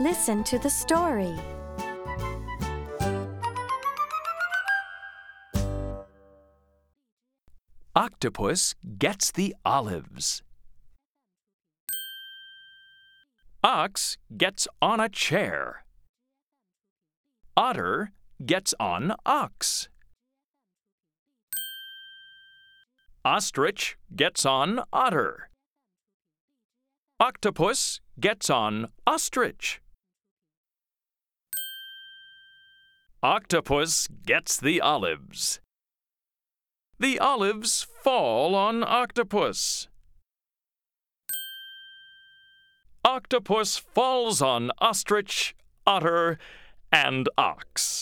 Listen to the story. Octopus gets the olives. Ox gets on a chair. Otter gets on ox. Ostrich gets on otter. Octopus gets on ostrich. Octopus gets the olives. The olives fall on Octopus. Octopus falls on Ostrich, Otter, and Ox.